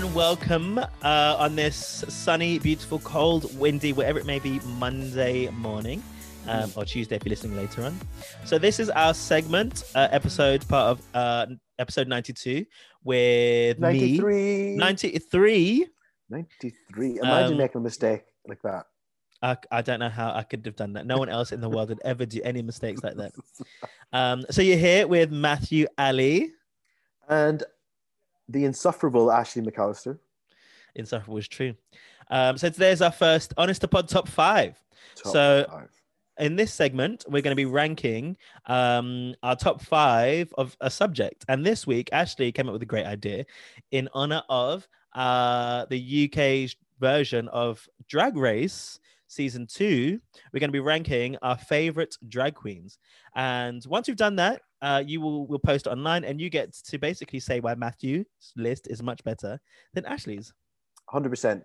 welcome uh, on this sunny, beautiful, cold, windy, whatever it may be, Monday morning. Um, or Tuesday if you're listening later on. So this is our segment, uh, episode part of uh, episode 92 with 93. me. 93. 93. Imagine Um, making a mistake like that. I, I don't know how I could have done that. No one else in the world would ever do any mistakes like that. Um, so you're here with Matthew Ali. And the insufferable Ashley McAllister. Insufferable is true. Um, so today's our first Honest to Pod top five. Top So- five. in this segment, we're going to be ranking um, our top five of a subject. And this week, Ashley came up with a great idea in honor of uh, the UK's version of Drag Race season two. We're going to be ranking our favorite drag queens. And once we've done that, uh, you will will post online, and you get to basically say why Matthew's list is much better than Ashley's. 100%.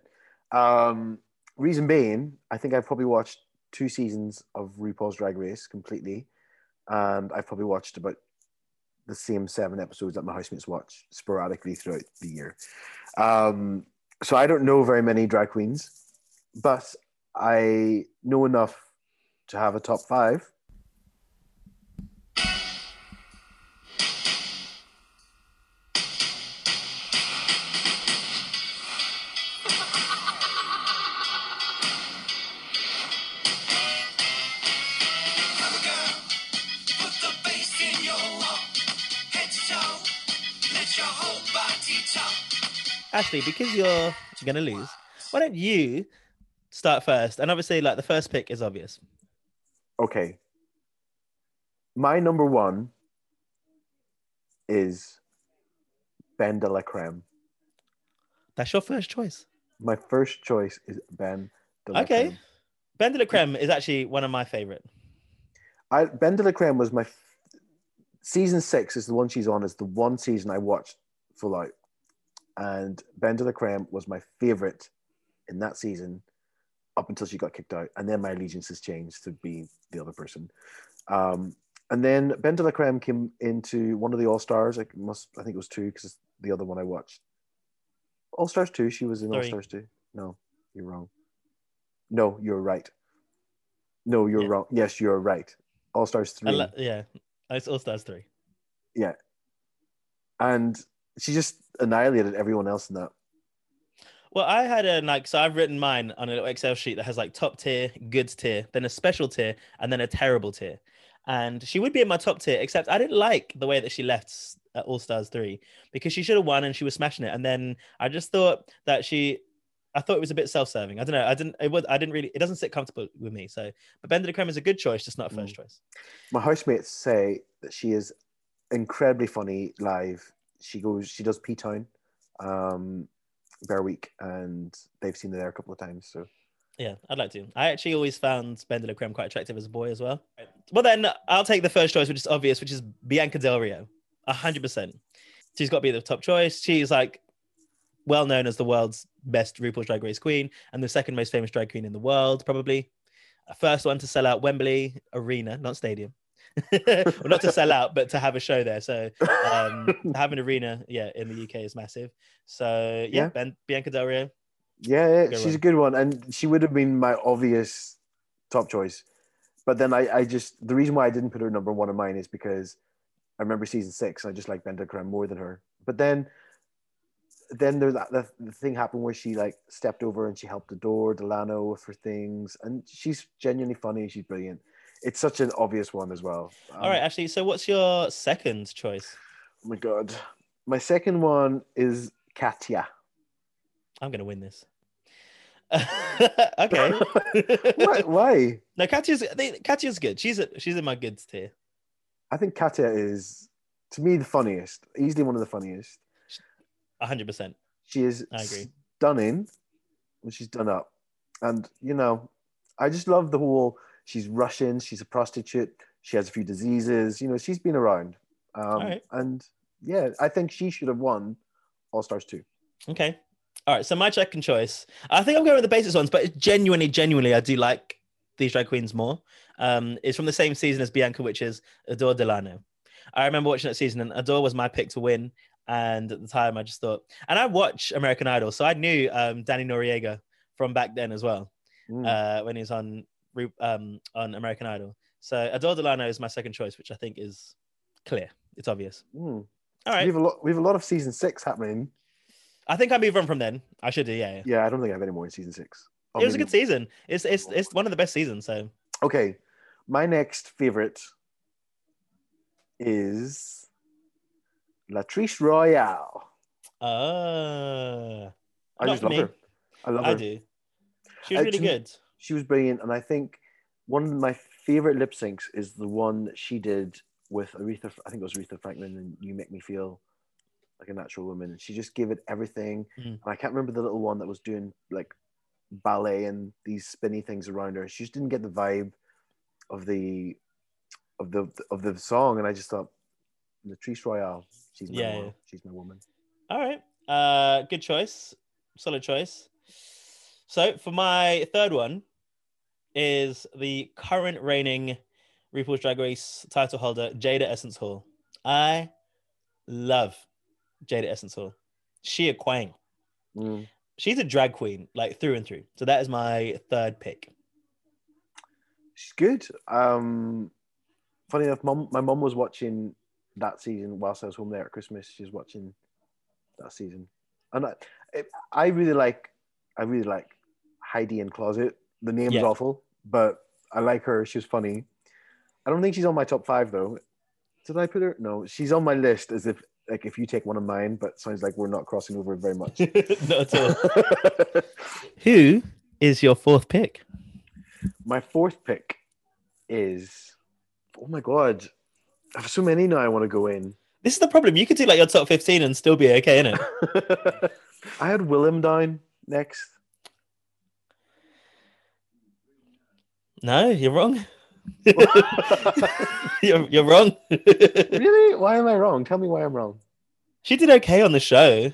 Um, reason being, I think I've probably watched two seasons of RuPaul's Drag Race completely. And I've probably watched about the same seven episodes that my housemates watch sporadically throughout the year. Um, so I don't know very many drag queens, but I know enough to have a top five. Ashley, because you're gonna lose, why don't you start first? And obviously, like the first pick is obvious. okay. My number one is Ben de la Creme. That's your first choice. My first choice is Ben de la Okay. Creme. Ben de la Creme is actually one of my favorite. I, ben de la Creme was my f- season six is the one she's on. Is the one season I watched full out, and Ben de la Creme was my favorite in that season up until she got kicked out, and then my allegiances changed to be the other person. Um, and then Ben de la Creme came into one of the All Stars. I must, I think it was two because it's the other one I watched. All Stars two. She was in All. Stars two. No, you're wrong. No, you're right. No, you're Yeah. wrong. Yes, you're right. All Stars three. lo- yeah, it's All Stars three. Yeah. And she just annihilated everyone else in that. Well, I had a like, so I've written mine on an Excel sheet that has like top tier, goods tier, then a special tier, and then a terrible tier. And she would be in my top tier, except I didn't like the way that she left at All Stars 3 because she should have won and she was smashing it. And then I just thought that she, I thought it was a bit self serving. I don't know. I didn't, it was, I didn't really, it doesn't sit comfortable with me. So, but Ben de Creme is a good choice, just not a first choice. My housemates say that she is incredibly funny live. She goes, she does P Town, um, Bear Week, and they've seen her there a couple of times. So Yeah, I'd like to. I actually always found Ben de la Creme quite attractive as a boy as well. Well, then I'll take the first choice, which is obvious, which is Bianca Del Rio. A hundred percent. She's got to be the top choice. She's like well known as the world's best RuPaul's Drag Race queen and the second most famous drag queen in the world, probably. First one to sell out Wembley Arena, not stadium. well, not to sell out, but to have a show there. So um, to have an arena, yeah, in the UK is massive. So yeah, Yeah. Ben, Bianca Del Rio. yeah, yeah, she's one. a good one, and she would have been my obvious top choice. But then I, I just the reason why I didn't put her number one in mine is because I remember season six. I just like Ben de la Creme more than her. But then, then there that the, the thing happened where she like stepped over and she helped Adore Delano with her things, and she's genuinely funny. She's brilliant. It's such an obvious one as well. Um, All right, Ashley. So what's your second choice? Oh my god, my second one is Katya. I'm gonna win this. okay. why? Why? No, Katya's Katya's good. She's a, she's in my goods tier. I think Katya is to me the funniest. Easily one of the funniest. hundred percent. She is I agree. stunning when she's done up. And, you know, I just love the whole she's Russian, she's a prostitute, she has a few diseases, you know, she's been around. Um, Alright. And yeah, I think she should have won All Stars 2. Okay. All right. So my second choice. I think I'm going with the basics ones, but genuinely, genuinely, I do like these drag queens more. Um, it's from the same season as Bianca, which is Adore Delano. I remember watching that season, and Adore was my pick to win. And at the time, I just thought, and I watch American Idol, so I knew um, Danny Noriega from back then as well Mm. uh, when he was on um, on American Idol. So Adore Delano is my second choice, which I think is clear. It's obvious. Mm. All We have a lot. We have a lot of season six happening. I think I move on from then. I should do, yeah. yeah. Yeah, I don't think I have any more in season six. Or It was a good season. It's it's it's one of the best seasons. So Okay, my next favorite is Latrice Royale. uh, I just love me. her. I love I her. I do. She was Uh, really good. She was brilliant, and I think one of my favorite lip syncs is the one that she did with Aretha. I think it was Aretha Franklin, and "You Make Me Feel Like a Natural Woman." And she just gave it everything. Mhm. And I can't remember the little one that was doing like ballet and these spinny things around her. She just didn't get the vibe of the of the of the song, and I just thought Latrice Royale, she's my yeah. she's my woman. All right. Uh, good choice. Solid choice. So for my third one is the current reigning RuPaul's Drag Race title holder, Jada Essence Hall. I love Jada Essence Hall. She a quang. Mm. She's a drag queen, like through and through. So that is my third pick. She's good. Um, funny enough, mom, my mom was watching that season whilst I was home there at Christmas. She was watching that season, and I, I really like, I really like Heidi N Closet. The name's Yeah. awful, but I like her. She was funny. I don't think she's on my top five though. Did I put her? No, she's on my list as if like if you take one of mine, but sounds like we're not crossing over very much. Not at all. Who is your fourth pick? my fourth pick is oh my god. I have so many now I want to go in. This is the problem. You could do like your top 15 and still be okay, innit? I had Willam down next. No, you're wrong. you're, you're wrong. really? Why am I wrong? Tell me why I'm wrong. she did okay on the show.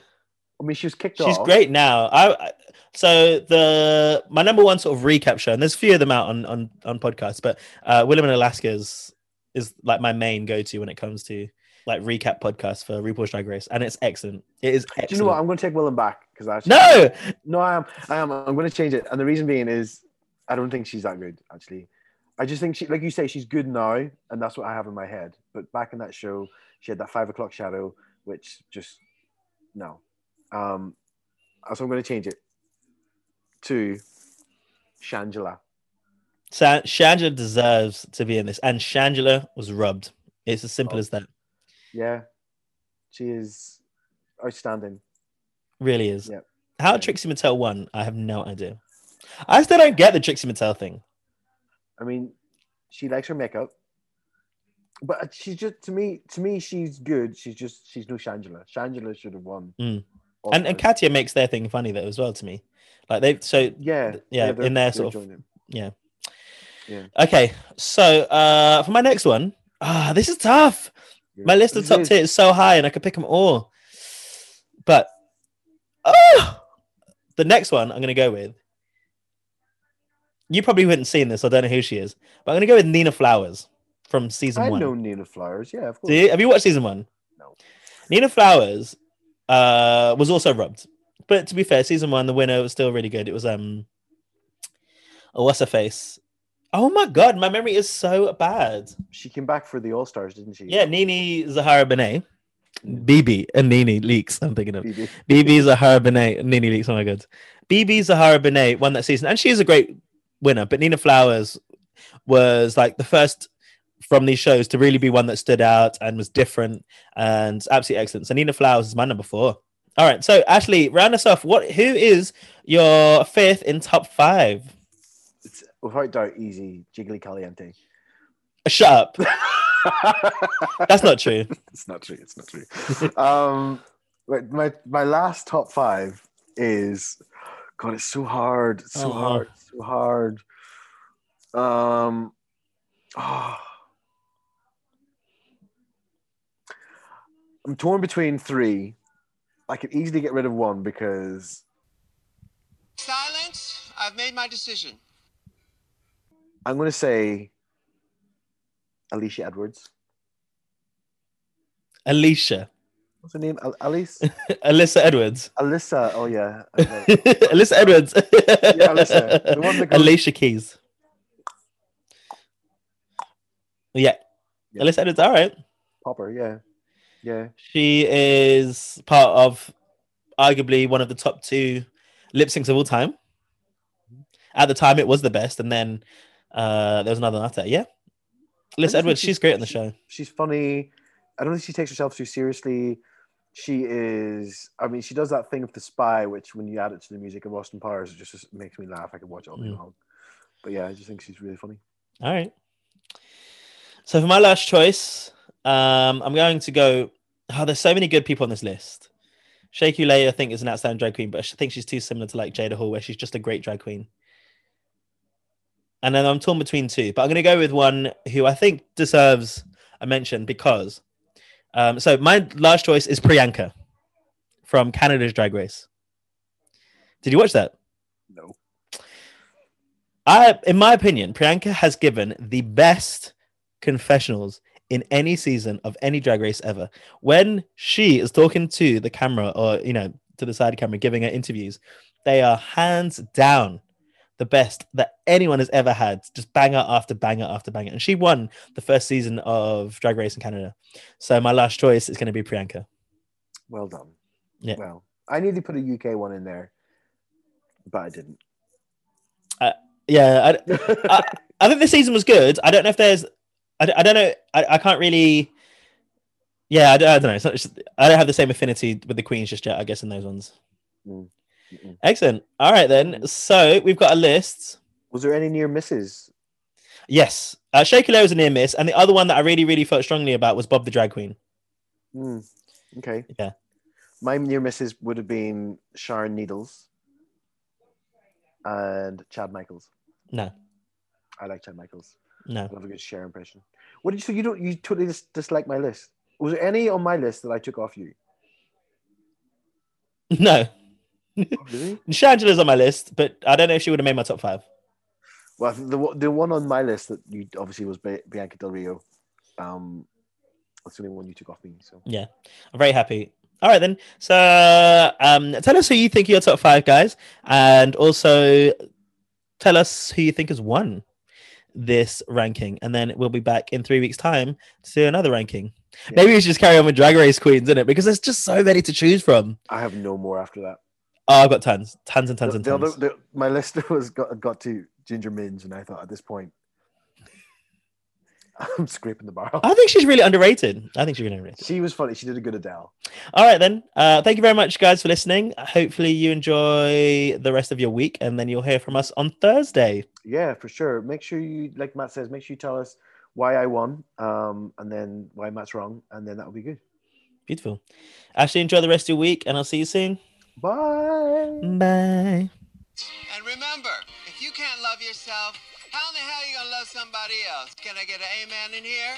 I mean, she was kicked She's off. She's great now. I I- so the my number one sort of recap show, and there's a few of them out on on on podcasts, but uh, Willam and Alaska's is like my main go to when it comes to like recap podcasts for RuPaul's Drag Race, and it's excellent. It is excellent. Do you know what? I'm going to take Willam back because I no, no, I am. I am. I'm going to change it, and the reason being is I don't think she's that good. Actually, I just think she, like you say, she's good now, and that's what I have in my head. But back in that show, she had that five o'clock shadow, which just no. Um, so I'm going to change it to Shangela. Sa- Shangela deserves to be in this, and Shangela was rubbed. It's as simple Oh. as that. Yeah, she is outstanding. Really is. Yeah. How Yeah. Trixie Mattel won, I have no idea. I still don't get the Trixie Mattel thing. I mean, she likes her makeup, but she's just to me. To me, she's good. She's just she's no Shangela. Shangela should have won. Mm. And, and. Katya makes their thing funny though as well to me. Like they so yeah, yeah, they're- in their sort of- joining. okay. So uh for my next one, ah, this is tough. Yeah. My list of top tier is so high and I could pick them all. But oh the next one I'm gonna go with. You probably wouldn't seen this, I don't know who she is, but I'm gonna go with Nina Flowers from season I one. I know Nina Flowers. Yeah, of course. You, have you watched season one? No. Nina Flowers uh, was also rubbed, but to be fair, season one the winner was still really good. It was um, oh, what's her face? Oh my god, my memory is so bad. She came back for the All Stars, didn't she? Yeah, Nini Zahara Benet, BeBe and Nini leaks. I'm thinking of BeBe. BeBe Zahara Benet, Nini leaks. Oh my god, BeBe Zahara Benet won that season, and she is a great winner. But Nina Flowers was like the first from these shows to really be one that stood out and was different and absolutely excellent. So Nina Flowers is my number four. All right, so Ashley, round us off. What? Who is your fifth in top five? It's without doubt easy. Jiggly Caliente. Shut up. That's not true. it's not true. It's not true. um, my my last top five is God. It's so hard. It's so Oh. hard. So hard. Um. ah. I'm torn between three. I could easily get rid of one because Silence. I've made my decision. I'm going to say Alicia Edwards. Alicia. What's her name? Al- Alice? Alyssa Edwards. Alyssa. Oh yeah. Alyssa Edwards. Yeah, Alyssa. The one that goes- Alicia Keys. Yeah. Yeah. Alyssa Edwards. All right. Popper. Yeah. Yeah. She is part of arguably one of the top two lip syncs of all time. At the time, it was the best, and then uh, there was another after. Yeah, Liz Edwards. she's- She's great on the show. She's funny. I don't think she takes herself too seriously. She is. I mean, she does that thing with the spy, which when you add it to the music of Austin Powers, it just, just makes me laugh. I could watch it all day Mm. long. But yeah, I just think she's really funny. All right. So for my last choice, um, I'm going to go. Oh, there's so many good people on this list. Shea Couleé, I think, is an outstanding drag queen, but I think she's too similar to like Jada Hall, where she's just a great drag queen. And then I'm torn between two, but I'm going to go with one who I think deserves a mention because. Um, so my last choice is Priyanka from Canada's Drag Race. Did you watch that? No. I, in my opinion, Priyanka has given the best confessionals in any season of any drag race ever. When she is talking to the camera or, you know, to the side camera, giving her interviews, they are hands down the best that anyone has ever had. Just banger after banger after banger. And she won the first season of Drag Race in Canada. So my last choice is going to be Priyanka. Well done. Yeah. Well, I nearly put a UK one in there, but I didn't. Yeah, I, I think the season was good. I don't know if there's, I, don't- I don't know, I, I can't really, yeah, I, don't- I don't know. It's- I don't have the same affinity with the Queens just yet, I guess, in those ones. Mm, mm-mm. Excellent. All right, then. So we've got a list. Was there any near misses? Yes. Uh, Shea Couleé was a near miss. And the other one that I really, really felt strongly about was Bob the Drag Queen. Hmm. Okay. Yeah. My near misses would have been Sharon Needles and Chad Michaels. No, I like Chad Michaels. no. I love a good Cher impression. What did you? So you don't? You totally dis- dislike my list. Was there any on my list that I took off you? No. Oh, really? Shangela's on my list, but I don't know if she would have made my top five. Well, I think the one- the one on my list that you obviously was Bianca Del Rio. Um, that's the only one you took off me. So yeah, I'm very happy. All right then. So um, tell us who you think your top five guys, and also tell us who you think has won this ranking, and then we'll be back in three weeks' time to do another ranking. Yeah. Maybe we should just carry on with Drag Race Queens, isn't it? Because there's just so many to choose from. I have no more after that. Oh, I've got tons, tons and tons The, and the tons. other, the, my list was got, got to Ginger Minge, and I thought at this point, I'm scraping the barrel. I think she's really underrated. I think she's really underrated. She was funny. She did a good Adele. All right, then. Uh, thank you very much, guys, for listening. Hopefully, you enjoy the rest of your week, and then you'll hear from us on Thursday. Yeah, for sure. Make sure you, like Matt says, make sure you tell us why I won, um, and then why Matt's wrong, and then that will be good. Beautiful. Ashley, enjoy the rest of your week, and I'll see you soon. Bye. Bye. And remember, if you can't love yourself, how in the hell are you gonna love somebody else? Can I get an amen in here?